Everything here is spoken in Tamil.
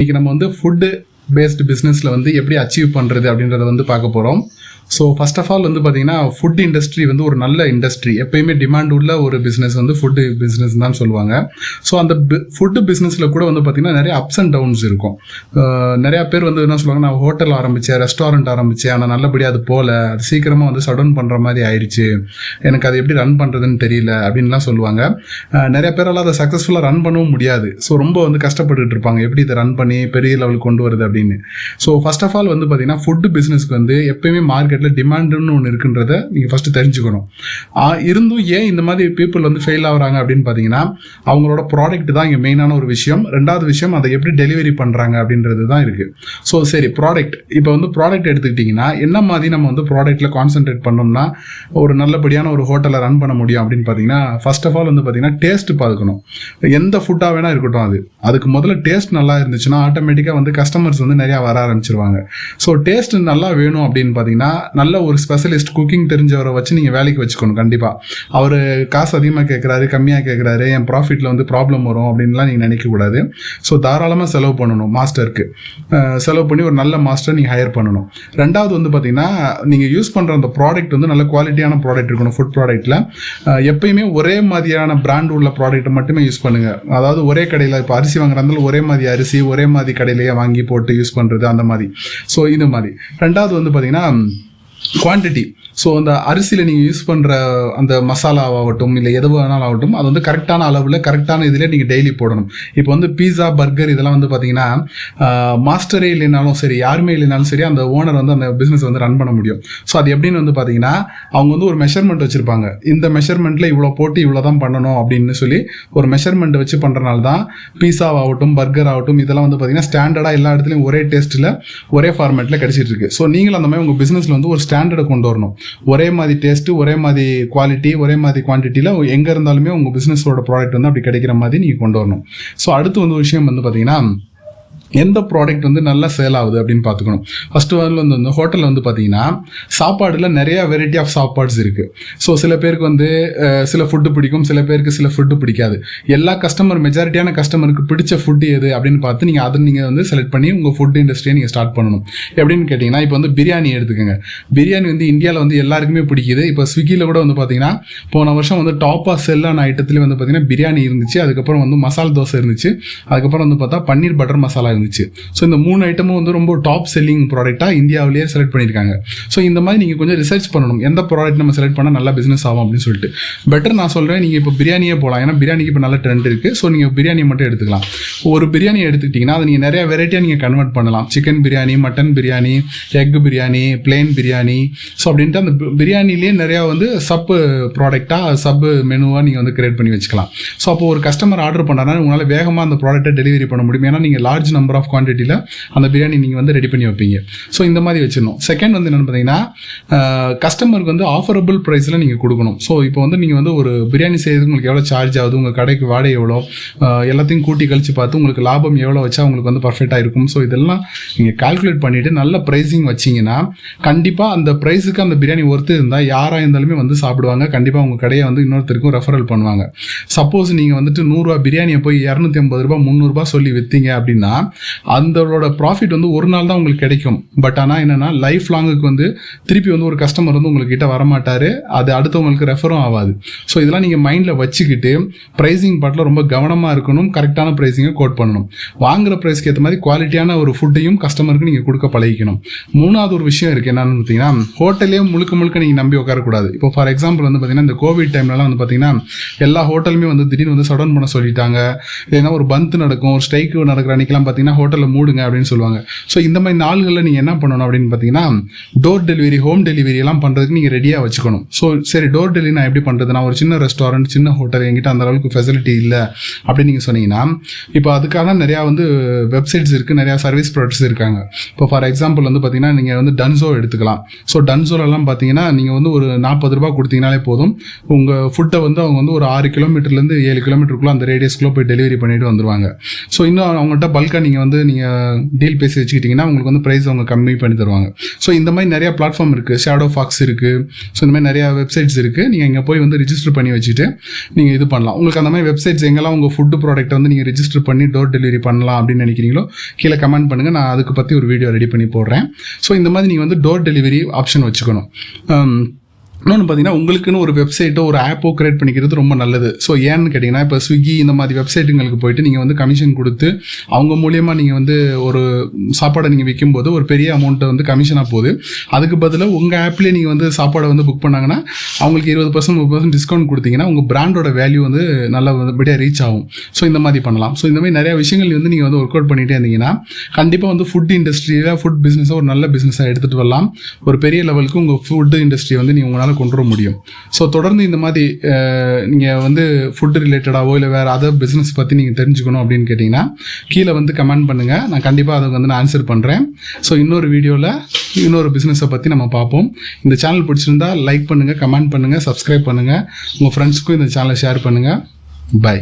இன்னைக்கு நம்ம வந்து ஃபுட்டு பேஸ்டு பிஸ்னஸில் வந்து எப்படி அச்சீவ் பண்ணுறது அப்படின்றத வந்து பார்க்க போகிறோம் ஸோ ஃபர்ஸ்ட் ஆஃப் ஆல் வந்து பார்த்தீங்கன்னா ஃபுட் இண்டஸ்ட்ரி வந்து ஒரு நல்ல இண்டஸ்ட்ரி எப்பயுமே டிமாண்ட் உள்ள ஒரு பிஸ்னஸ் வந்து ஃபுட்டு பிஸ்னஸ் தான் சொல்லுவாங்க. ஸோ அந்த ஃபுட்டு பிஸ்னஸில் கூட வந்து பார்த்தீங்கன்னா நிறைய அப்ஸ் அண்ட் டவுன்ஸ் இருக்கும். நிறையா பேர் வந்து என்ன சொல்லுவாங்க நான் ஹோட்டல் ஆரம்பித்தேன் ரெஸ்டாரண்ட் ஆரம்பித்தேன் ஆனால் நல்லபடியாக அது போகல. அது சீக்கிரமாக வந்து சடவுன் பண்ணுற மாதிரி ஆயிடுச்சு. எனக்கு அது எப்படி ரன் பண்ணுறதுன்னு தெரியல அப்படின்லாம் சொல்லுவாங்க. நிறைய பேரால் அதை சக்ஸஸ்ஃபுல்லாக ரன் பண்ணவும் முடியாது. ஸோ ரொம்ப வந்து கஷ்டப்பட்டுட்டு இருப்பாங்க. எப்படி இதை ரன் பண்ணி பெரிய லெவலுக்கு கொண்டு வருது அப்படின்னு. ஸோ ஃபர்ஸ்ட் ஆஃப் ஆல் வந்து பார்த்தீங்கன்னா ஃபுட்டு பிஸ்னஸ்க்கு வந்து எப்பயுமே மார்க்கெட்டில் டிமாண்டுன்னு ஒன்று இருக்குன்றத நீங்கள் ஃபஸ்ட்டு தெரிஞ்சுக்கணும். இருந்தும் ஏன் இந்த மாதிரி பீப்புள் வந்து ஃபெயில் ஆகுறாங்க அப்படின்னு பார்த்தீங்கன்னா அவங்களோட ப்ராடக்ட் தான் இங்கே மெயினான ஒரு விஷயம். ரெண்டாவது விஷயம் அதை எப்படி டெலிவரி பண்ணுறாங்க அப்படின்றது தான் இருக்குது ஸோ சரி ப்ராடக்ட் இப்போ வந்து ப்ராடக்ட் எடுத்துக்கிட்டிங்கன்னா என்ன மாதிரி நம்ம வந்து ப்ராடக்ட்டில் கான்சென்ட்ரேட் பண்ணோம்னா ஒரு நல்லபடியான ஒரு ஹோட்டலை ரன் பண்ண முடியும் அப்படின்னு பார்த்தீங்கன்னா ஃபர்ஸ்ட் ஆஃப் ஆல் வந்து பார்த்தீங்கன்னா டேஸ்ட் பார்க்கணும் எந்த ஃபுட்டாக வேணால் இருக்கட்டும் அது. அதுக்கு முதல்ல டேஸ்ட் நல்லா இருந்துச்சுன்னா ஆட்டோமேட்டிக்காக வந்து கஸ்டமர்ஸ் வந்து நிறையா வர ஆரம்பிச்சிருவாங்க. ஸோ டேஸ்ட் நல்லா வேணும் அப்படின்னு பார்த்தீங்கன்னா நல்ல ஒரு ஸ்பெஷலிஸ்ட் குக்கிங் தெரிஞ்சவரை வச்சு நீங்கள் வேலைக்கு வச்சுக்கணும் கண்டிப்பாக அவர் காசு அதிகமாக கேட்குறாரு கம்மியாக கேட்குறாரு என் ப்ராஃபிட்டில் வந்து ப்ராப்ளம் வரும் அப்படின்லாம் நீங்கள் நினைக்கக்கூடாது ஸோ தாராளமாக செலவு பண்ணணும் மாஸ்டருக்கு. செலவு பண்ணி ஒரு நல்ல மாஸ்டர் நீங்கள் ஹையர் பண்ணணும். ரெண்டாவது வந்து பார்த்தீங்கன்னா நீங்கள் யூஸ் பண்ணுற அந்த ப்ராடக்ட் வந்து நல்ல குவாலிட்டியான ப்ராடக்ட் இருக்கணும் ஃபுட் ப்ராடக்ட்டில் எப்பயுமே ஒரே மாதிரியான பிராண்ட் உள்ள ப்ராடக்ட்டை மட்டுமே யூஸ் பண்ணுங்கள் அதாவது ஒரே கடையில் இப்போ அரிசி வாங்குறதால ஒரே மாதிரி அரிசி ஒரே மாதிரி கடையிலேயே வாங்கி போட்டு யூஸ் பண்ணுறது அந்த மாதிரி. ஸோ இந்த மாதிரி. ரெண்டாவது வந்து பார்த்தீங்கன்னா குவான்டிட்டி ஸோ அந்த அரிசியில் நீங்கள் யூஸ் பண்ணுற அந்த மசாலாவாகட்டும் இல்லை எது வேணாலும் ஆகட்டும் அது வந்து கரெக்டான அளவில் கரெக்டான இதில் நீங்கள் டெய்லி போடணும். இப்போ வந்து பீஸா பர்கர் இதெல்லாம் வந்து பார்த்தீங்கன்னா மாஸ்டரே இல்லைனாலும் சரி யாருமே இல்லைனாலும் சரி அந்த ஓனர் வந்து அந்த பிஸ்னஸ் வந்து ரன் பண்ண முடியும். ஸோ அது எப்படின்னு வந்து பார்த்தீங்கன்னா அவங்க வந்து ஒரு மெஷர்மெண்ட் வச்சுருப்பாங்க. இந்த மெஷர்மெண்ட்டில் இவ்வளோ போட்டு இவ்வளோ தான் பண்ணணும் அப்படின்னு சொல்லி ஒரு மெஷர்மெண்ட் வச்சு பண்ணுறனால தான் பீஸாவாகட்டும் பர்கர் ஆகட்டும் இதெல்லாம் வந்து பார்த்தீங்கன்னா ஸ்டாண்டர்டாக எல்லா இடத்துலையும் ஒரே டேஸ்ட்டில் ஒரே ஃபார்மேட்டில் கிடச்சிட்டு இருக்கு. ஸோ நீங்களும் அந்த மாதிரி உங்கள் பிஸ்னஸில் வந்து ஒரு ஸ்டாண்ட் ஸ்டாண்டர்டை கொண்டு வரணும். ஒரே மாதிரி டேஸ்ட்டு ஒரே மாதிரி குவாலிட்டி ஒரே மாதிரி குவான்டிட்டியில் எங்கே இருந்தாலுமே உங்கள் பிஸ்னஸோட ப்ராடக்ட் வந்து அப்படி கிடைக்கிற மாதிரி நீங்கள் கொண்டு வரணும். ஸோ அடுத்து வந்து ஒரு விஷயம் வந்து பார்த்தீங்கன்னா எந்த ப்ராடக்ட் வந்து நல்லா சேல் ஆகுது அப்படின்னு பார்த்துக்கணும். ஃபஸ்ட்டு வந்து வந்து ஹோட்டலில் வந்து பார்த்தீங்கன்னா சாப்பாடில் நிறையா வெரைட்டி ஆஃப் சாப்பாட்ஸ் இருக்குது ஸோ சில பேருக்கு வந்து சில ஃபுட்டு பிடிக்கும் சில பேருக்கு சில ஃபுட்டு பிடிக்காது. எல்லா கஸ்டமர் மெஜாரிட்டியான கஸ்டமருக்கு பிடிச்ச ஃபுட்டு எது அப்படின்னு பார்த்து நீங்கள் அதை நீங்கள் வந்து செலக்ட் பண்ணி உங்கள் ஃபுட் இண்டஸ்ட்ரியை நீங்கள் ஸ்டார்ட் பண்ணணும். எப்படின்னு கேட்டிங்கன்னா இப்போ வந்து பிரியாணி எடுத்துக்கோங்க. பிரியாணி வந்து இந்தியாவில் வந்து எல்லாருக்குமே பிடிக்குது. இப்போ ஸ்விக்கியில் கூட வந்து பார்த்தீங்கன்னா போன வருஷம் வந்து டாப்பாக செல்லான ஐட்டத்துலேயே வந்து பார்த்தீங்கன்னா பிரியாணி இருந்துச்சு. அதுக்கப்புறம் வந்து மசால் தோசை இருந்துச்சு. அதுக்கப்புறம் வந்து பார்த்தா பன்னீர் பட்டர் மசாலா இருந்துச்சு. ஸோ இந்த மூணு ஐட்டமும் வந்து ரொம்ப டாப் செல்லிங் ப்ராடக்ட்டாக இந்தியாவிலேயே செலக்ட் பண்ணியிருக்காங்க. ஸோ இந்த மாதிரி நீங்கள் கொஞ்சம் ரிசர்ச் பண்ணணும். எந்த ப்ராடக்ட் நம்ம செலக்ட் பண்ணால் நல்லா பிஸ்னஸ் ஆகும் அப்படின்னு சொல்லிட்டு. பெட்டர் நான் சொல்கிறேன் நீங்கள் இப்போ பிரியாணியே போகலாம் ஏன்னா பிரியாணிக்கு இப்போ நல்ல ட்ரெண்ட் இருக்குது ஸோ நீங்கள் பிரியாணி மட்டும் எடுத்துக்கலாம். ஒரு பிரியாணி எடுத்துக்கிட்டிங்கன்னா அதை நீங்கள் நிறைய வெரைட்டியாக நீங்கள் கன்வெர்ட் பண்ணலாம். Chicken biryani mutton biryani egg biryani plain biryani. So அப்படின்ட்டு அந்த பிரியாணிலேயே நிறையா வந்து சப்பு ப்ராடக்டாக சப் மெனுவாக நீங்கள் வந்து கிரியேட் பண்ணி வச்சுக்கலாம். ஸோ அப்போ ஒரு கஸ்டமர் ஆர்டர் பண்ணாருன்னா உங்களால் வேகமாக அந்த ப்ராடக்ட்டை டெலிவரி பண்ண முடியும். ஏன்னா நீங்கள் லார்ஜ் நம்பர் ஆஃப் குவான்டிட்டியில் அந்த பிரியாணி நீங்கள் வந்து ரெடி பண்ணி வைப்பீங்க. ஸோ இந்த மாதிரி வச்சிடணும். செகண்ட் வந்து என்னென்னு பார்த்தீங்கன்னா கஸ்டமருக்கு வந்து ஆஃபரபிள் ப்ரைஸில் நீங்கள் கொடுக்கணும். ஸோ இப்போ வந்து நீங்கள் வந்து ஒரு பிரியாணி செய்யறது உங்களுக்கு எவ்வளோ சார்ஜ் ஆகுது உங்கள் கடைக்கு வாடகை எவ்வளோ எல்லாத்தையும் கூட்டி கழித்து பார்த்து உங்களுக்கு லாபம் எவ்வளோ வச்சா உங்களுக்கு வந்து பர்ஃபெக்டாக இருக்கும். ஸோ இதெல்லாம் நீங்கள் கால்குலேட் பண்ணிவிட்டு நல்ல ப்ரைஸிங் வச்சிங்கன்னா கண்டிப்பாக அந்த ப்ரைஸுக்கு அந்த பிரியாணி ஒர்த்து இருந்தால் யாராக இருந்தாலுமே வந்து சாப்பிடுவாங்க. கண்டிப்பாக உங்கள் கடையை வந்து இன்னொருத்தருக்கும் ரெஃபரல் பண்ணுவாங்க. சப்போஸ் நீங்கள் வந்துட்டு நூறுரூவா பிரியாணியை போய் இரநூத்தி ஐம்பது ரூபா முந்நூறுரூபா சொல்லி விற்றீங்க அப்படின்னா அந்தளோட ப்ராஃபிட் வந்து ஒரு நாள் தான் உங்களுக்கு கிடைக்கும். பட் ஆனால் என்னென்னா லைஃப் லாங்குக்கு வந்து திருப்பி வந்து ஒரு கஸ்டமர் வந்து உங்களுக்கு கிட்ட வரமாட்டார். அது அடுத்தவங்களுக்கு ரெஃபரும் ஆகாது. ஸோ இதெல்லாம் நீங்கள் மைண்டில் வச்சுக்கிட்டு ப்ரைஸிங் பாட்டில் ரொம்ப கவனமாக இருக்கணும். கரெக்டான ப்ரைஸிங்கை கோட் பண்ணணும். வாங்குற ப்ரைஸ்க்கு ஏற்ற மாதிரி குவாலிட்டியான ஒரு ஃபுட்டையும் கஸ்டமருக்கு நீங்கள் கொடுக்க பழகிக்கணும். மூணாவது ஒரு விஷயம் இருக்குது என்னென்னு பார்த்தீங்கன்னா ஹோட்டலே முழுக்க முழுக்க நீங்கள் நம்பி உட்காரக்கூடாது. இப்போ ஃபார் எக்ஸாம்பிள் வந்து பார்த்தீங்கன்னா இந்த கோவிட் டைம்லலாம் வந்து பார்த்தீங்கன்னா எல்லா ஹோட்டலுமே வந்து திடீர்னு வந்து சடன் பண்ண சொல்லிட்டாங்க. இல்லைன்னா ஒரு பந்த் நடக்கும் ஒரு ஸ்ட்ரைக்கு நடக்கிற அன்றைக்கெலாம் பார்த்தீங்கன்னா ஹோட்டலில் மூடுங்க அப்படின்னு சொல்லுவாங்க. ஸோ இந்த மாதிரி நாள்களில் நீங்கள் என்ன பண்ணணும் அப்படின்னு பார்த்தீங்கன்னா டோர் டெலிவரி ஹோம் டெலிவரி எல்லாம் பண்ணுறதுக்கு நீங்கள் ரெடியாக வச்சுக்கணும். ஸோ சரி டோர் டெலிவரி நான் எப்படி பண்ணுறது நான் ஒரு சின்ன ரெஸ்டாரண்ட் சின்ன ஹோட்டல் எங்கிட்ட அந்த அளவுக்கு ஃபெசிலிட்டி இல்லை அப்படின்னு நீங்கள் சொன்னீங்கன்னா இப்போ அதுக்கான நிறையா வந்து வெப்சைட்ஸ் இருக்குது நிறையா சர்வீஸ் ப்ராடக்ட்ஸ் இருக்காங்க. இப்போ ஃபார் எக்ஸாம்பிள் வந்து பார்த்தீங்கன்னா நீங்கள் வந்து டன்சோ எடுத்துக்கலாம். ஸோ டன்சோலெல்லாம் பார்த்தீங்கன்னா நீங்கள் வந்து ஒரு நாற்பது ரூபா கொடுத்தீங்கனாலே போதும். உங்கள் ஃபுட்டை வந்து அவங்க வந்து ஒரு ஆறு கிலோமீட்டர்லேருந்து ஏழு கிலோமீட்டருக்குள்ளே அந்த ரேடியஸ்க்குள்ளே போய் டெலிவரி பண்ணிட்டு வந்துடுவாங்க ஸோ இன்னும் அவங்கள்ட்ட பல்காக நீங்கள் நீங்கள் வந்து நீங்கள் டீல் பேசி வச்சுக்கிட்டிங்கன்னா உங்களுக்கு வந்து ப்ரைஸ் அவங்க கம்மி பண்ணி தருவாங்க. ஸோ இந்த மாதிரி நிறையா பிளாட்ஃபார்ம் இருக்குது ஷேடோ ஃபாக்ஸ் இருக்குது ஸோ இந்த மாதிரி நிறையா வெப்சைட்ஸ் இருக்குது நீங்கள் இங்கே போய் வந்து ரிஜிஸ்டர் பண்ணி வச்சுட்டு நீங்கள் இது பண்ணலாம். உங்களுக்கு அந்த மாதிரி வெப்சைட்ஸ் எங்கெல்லாம் உங்கள் ஃபுட்டு ப்ராடக்ட் வந்து நீங்கள் ரிஜிஸ்டர் பண்ணி டோர் டெலிவரி பண்ணலாம் அப்படின்னு நினைக்கிறீங்களோ கீழே கமெண்ட் பண்ணுங்கள் நான் அதுக்கு பற்றி ஒரு வீடியோ ரெடி பண்ணி போடுறேன். ஸோ இந்த மாதிரி நீங்கள் வந்து டோர் டெலிவரி ஆப்ஷன் வச்சுக்கணும். Um, இன்னொன்று பார்த்தீங்கன்னா உங்களுக்குன்னு ஒரு வெப்சைட்டோ ஒரு ஆப்போ கிரியேட் பண்ணிக்கிறது ரொம்ப நல்லது. ஸோ ஏன்னு கேட்டிங்கன்னா இப்போ ஸ்விக்கி இந்த மாதிரி வெப்சைட்டுங்களுக்கு போயிட்டு நீங்கள் வந்து கமிஷன் கொடுத்து அவங்க மூலியமாக நீங்கள் வந்து ஒரு சாப்பாடை நீங்கள் விற்கும்போது ஒரு பெரிய அமௌண்ட்டை வந்து கமிஷனாக போகுது. அதுக்கு பதிலாக உங்கள் ஆப்லேயே நீங்கள் வந்து சாப்பாடை வந்து புக் பண்ணாங்கன்னா அவங்களுக்கு இருபது பர்சன்ட் முப்பது பர்சன்ட் டிஸ்கவுண்ட் கொடுத்தீங்கன்னா உங்கள் பிராண்டோட வேல்யூ வந்து நல்லபடியாக ரீச் ஆகும். ஸோ இந்த மாதிரி பண்ணலாம். ஸோ இந்த மாதிரி நிறையா விஷயங்கள் வந்து நீங்கள் வந்து ஒர்க் அவுட் பண்ணிகிட்டே இருந்தீங்கன்னா கண்டிப்பாக வந்து ஃபுட் இண்டஸ்ட்ரியில் ஃபுட் பிஸ்னஸை ஒரு நல்ல பிஸ்னஸாக எடுத்துகிட்டு வரலாம். ஒரு பெரிய லெவலுக்கு உங்கள் ஃபுட் இண்டஸ்ட்ரி வந்து நீங்கள் உங்களால் கொண்டு வர முடியும். ஸோ தொடர்ந்து இந்த மாதிரி நீங்கள் வந்து ஃபுட் ரிலேட்டடாவோ இல்லை வேறு அதர் பிஸ்னஸ் பற்றி நீங்கள் தெரிஞ்சுக்கணும் அப்படின்னு கேட்டிங்கன்னா கீழே வந்து கமெண்ட் பண்ணுங்கள் நான் கண்டிப்பாக அதை வந்து நான் ஆன்சர் பண்ணுறேன் ஸோ இன்னொரு வீடியோவில் இன்னொரு பிஸ்னஸை பற்றி நம்ம பார்ப்போம். இந்த சேனல் பிடிச்சிருந்தா லைக் பண்ணுங்கள் கமெண்ட் பண்ணுங்கள் சப்ஸ்கிரைப் பண்ணுங்கள் உங்கள் ஃப்ரெண்ட்ஸ்க்கும் இந்த சேனலை ஷேர் பண்ணுங்கள் பை